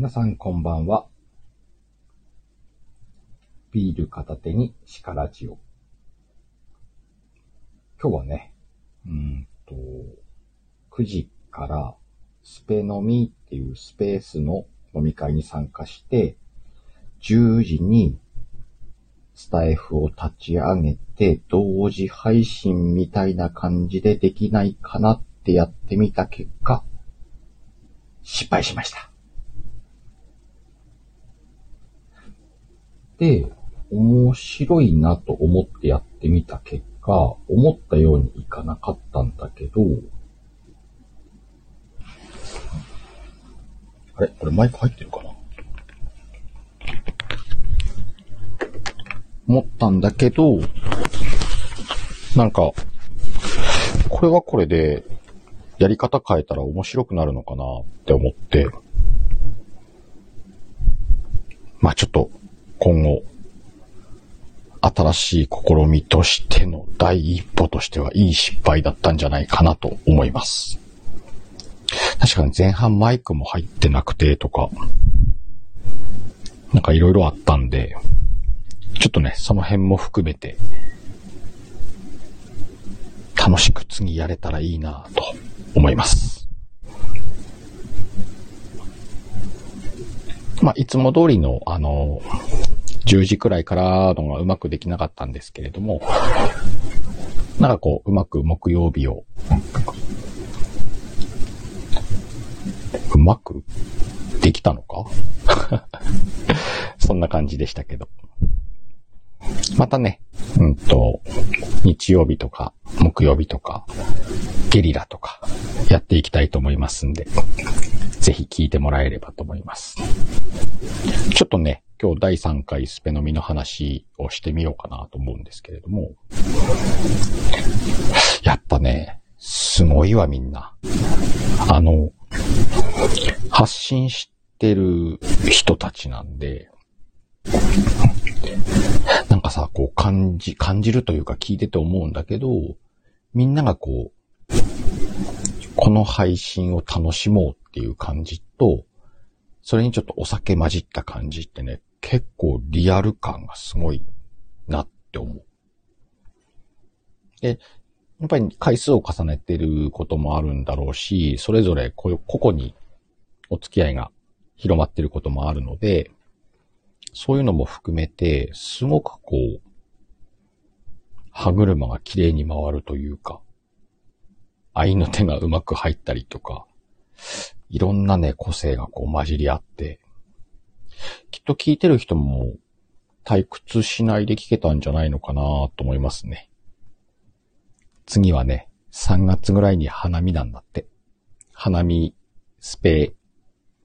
皆さんこんばんは。ビール片手にシカラジオ。今日はね、うんと、9時からスペ飲みっていうスペースの飲み会に参加して、10時にスタイフを立ち上げて、同時配信みたいな感じでできないかなってやってみた結果、失敗しました。で、面白いなと思ってやってみた結果、思ったようにいかなかったんだけど、あれ？これマイク入ってるかな？思ったんだけど、なんか、これはこれで、やり方変えたら面白くなるのかなって思って、まあちょっと、今後、新しい試みとしての第一歩としてはいい失敗だったんじゃないかなと思います。確かに前半マイクも入ってなくてとか、なんかいろいろあったんで、ちょっとね、その辺も含めて、楽しく次やれたらいいなと思います。まあ、いつも通りの、あの、10時くらいからのがうまくできなかったんですけれども、なんかこう、うまく木曜日を、うまくできたのか？そんな感じでしたけど。またね、うんと、日曜日とか、木曜日とか、ゲリラとか、やっていきたいと思いますんで、ぜひ聞いてもらえればと思います。ちょっとね、今日第3回スペ飲みの話をしてみようかなと思うんですけれども、やっぱね、すごいわみんな。あの、発信してる人たちなんで、なんかさ、こう感じ、感じるというか聞いてて思うんだけど、みんながこう、この配信を楽しもうっていう感じと、それにちょっとお酒混じった感じってね、結構リアル感がすごいなって思う。で、やっぱり回数を重ねてることもあるんだろうし、それぞれ個々にお付き合いが広まってることもあるので、そういうのも含めて、すごくこう、歯車が綺麗に回るというか、愛の手がうまく入ったりとか、いろんなね、個性がこう混じり合って、と聞いてる人も退屈しないで聞けたんじゃないのかなと思いますね。次はね、3月ぐらいに花見なんだって。花見スペ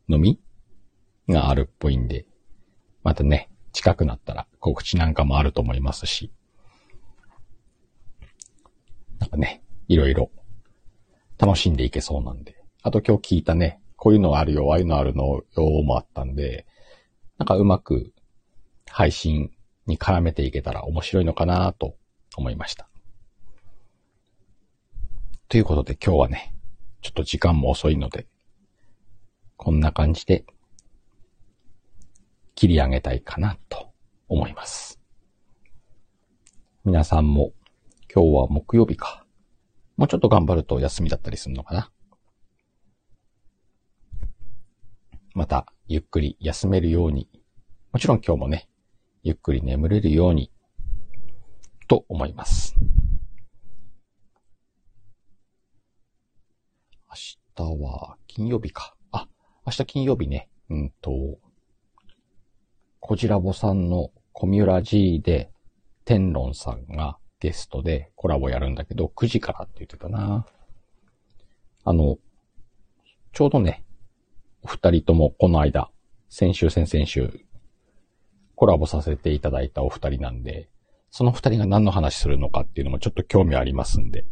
飲みがあるっぽいんで、またね、近くなったら告知なんかもあると思いますし、なんかね、いろいろ楽しんでいけそうなんで。あと今日聞いたね、こういうのあるよ、ああいうのあるのよもあったんで、なんかうまく配信に絡めていけたら面白いのかなと思いました。ということで今日はね、ちょっと時間も遅いので、こんな感じで切り上げたいかなと思います。皆さんも今日は木曜日か。もうちょっと頑張ると休みだったりするのかな。またゆっくり休めるように、もちろん今日もね、ゆっくり眠れるように、と思います。明日は金曜日か。あ、明日金曜日ね、うんと、こじらぼさんのコミュラ G で、天論さんがゲストでコラボやるんだけど、9時からって言ってたな。あの、ちょうどね、お二人ともこの間、先週、先々週、コラボさせていただいたお二人なんで、その二人が何の話するのかっていうのもちょっと興味ありますんで。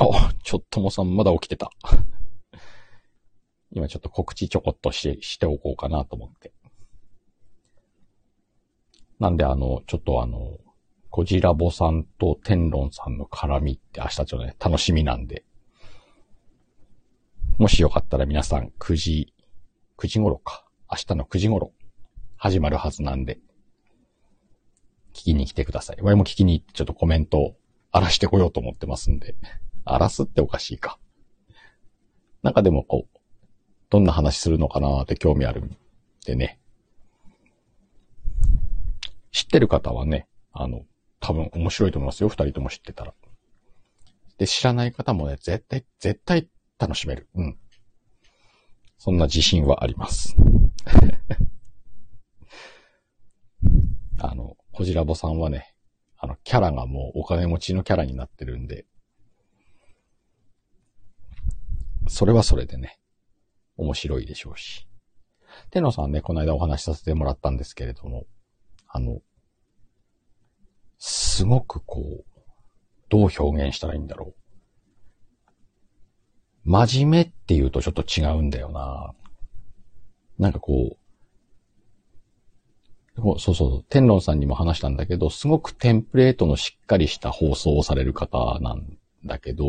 あ、ちょっともさんまだ起きてた。今ちょっと告知ちょこっとして、しておこうかなと思って。なんであの、ちょっとあの、コジラボさんと天論さんの絡みって明日ちょっとね、楽しみなんで。もしよかったら皆さん9時、9時頃か。明日の9時頃、始まるはずなんで、聞きに来てください。ワイも聞きに行ってちょっとコメントを荒らしてこようと思ってますんで。荒らすっておかしいか。なんかでもこう、どんな話するのかなって興味あるんでね。知ってる方はね、あの、多分面白いと思いますよ。二人とも知ってたら。で、知らない方もね、絶対、絶対楽しめる。うん。そんな自信はあります。あの、こじらぼさんはね、あの、キャラがもうお金持ちのキャラになってるんで、それはそれでね、面白いでしょうし。天野さんね、この間お話しさせてもらったんですけれども、あの、すごくこう、どう表現したらいいんだろう。真面目って言うとちょっと違うんだよな。なんかこう、そうそう、天論さんにも話したんだけど、すごくテンプレートのしっかりした放送をされる方なんだけど、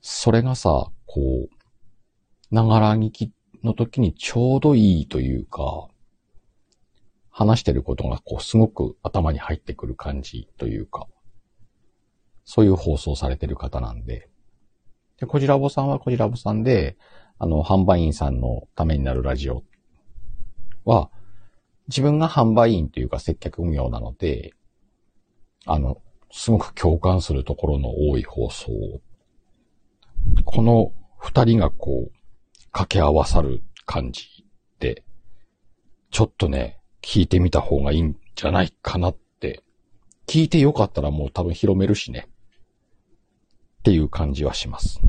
それがさ、こう、ながら聞きの時にちょうどいいというか、話してることがこうすごく頭に入ってくる感じというか、そういう放送されてる方なんで。で、こじらぼさんはこじらぼさんで、あの、販売員さんのためになるラジオは、自分が販売員というか接客業なので、あの、すごく共感するところの多い放送。この二人がこう、掛け合わさる感じで、ちょっとね、聞いてみた方がいいんじゃないかなって、聞いてよかったらもう多分広めるしね。っていう感じはします。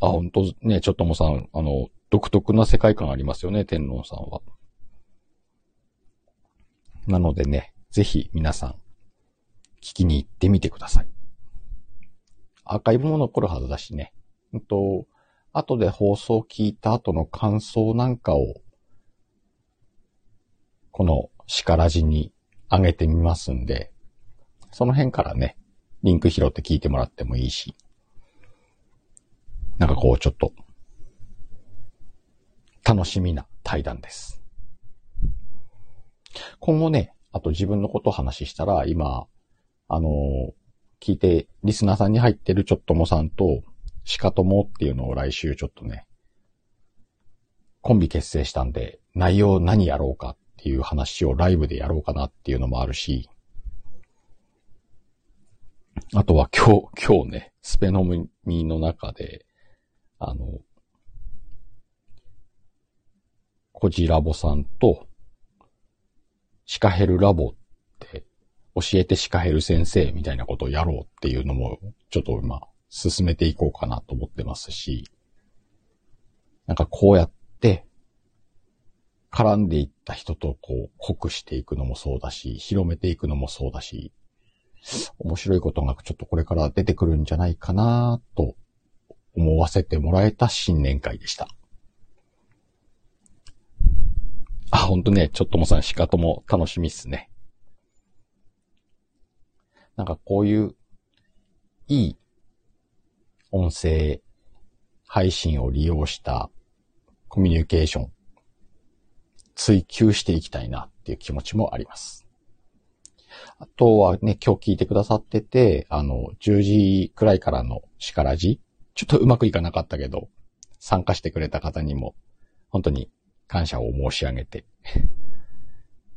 あ、本当ね、ちょっともさん、あの、独特な世界観ありますよね、天皇さんは。なのでね、ぜひ皆さん、聞きに行ってみてください。アーカイブも残るはずだしね。うんと、後で放送を聞いた後の感想なんかを、この叱らじに上げてみますんで、その辺からね、リンク拾って聞いてもらってもいいし、なんかこうちょっと、楽しみな対談です。今後ね、あと自分のことを話したら、今、あの、聞いて、リスナーさんに入ってるちょっともさんと、しかともっていうのを来週ちょっとね、コンビ結成したんで、内容何やろうかっていう話をライブでやろうかなっていうのもあるし、あとは今日、今日ね、スペノミの中で、あの、コジラボさんと、シカヘルラボって教えてシカヘル先生みたいなことをやろうっていうのも、ちょっと今、進めていこうかなと思ってますし、なんかこうやって、絡んでいった人とこう、濃くしていくのもそうだし、広めていくのもそうだし、面白いことがちょっとこれから出てくるんじゃないかなと思わせてもらえた新年会でした。あ、ほんとね、ちょっともさん、しかとも楽しみっすね。なんかこういう、いい音声配信を利用したコミュニケーション、追求していきたいなっていう気持ちもあります。あとはね、今日聞いてくださってて、あの、10時くらいからの叱らじ、ちょっとうまくいかなかったけど、参加してくれた方にも、本当に感謝を申し上げて、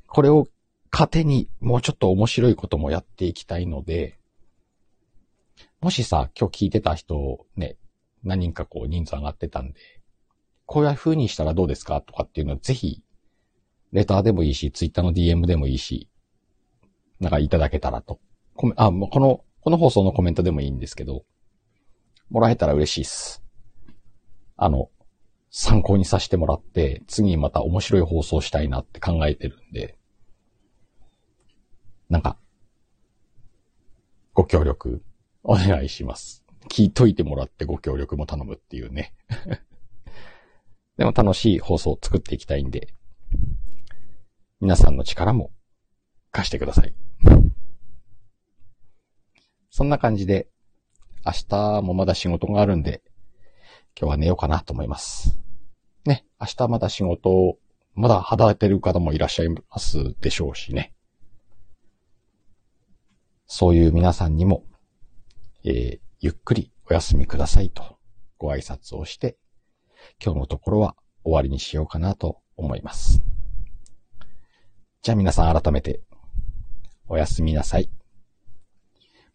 これを糧にもうちょっと面白いこともやっていきたいので、もしさ、今日聞いてた人、ね、何人かこう人数上がってたんで、こういう風にしたらどうですかとかっていうのはぜひ、レターでもいいし、ツイッターの DM でもいいし、なんかいただけたらと。コメあ、もうこの、この放送のコメントでもいいんですけど、もらえたら嬉しいっす。あの、参考にさせてもらって、次また面白い放送したいなって考えてるんで、なんか、ご協力お願いします。聞いといてもらってご協力も頼むっていうね。でも楽しい放送を作っていきたいんで、皆さんの力も貸してください。そんな感じで、明日もまだ仕事があるんで、今日は寝ようかなと思います。ね、明日まだ仕事を、まだ働いてる方もいらっしゃいますでしょうしね。そういう皆さんにも、えー、ゆっくりお休みくださいとご挨拶をして、今日のところは終わりにしようかなと思います。じゃあ皆さん改めて、おやすみなさい。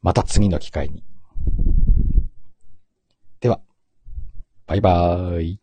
また次の機会に。では、バイバーイ。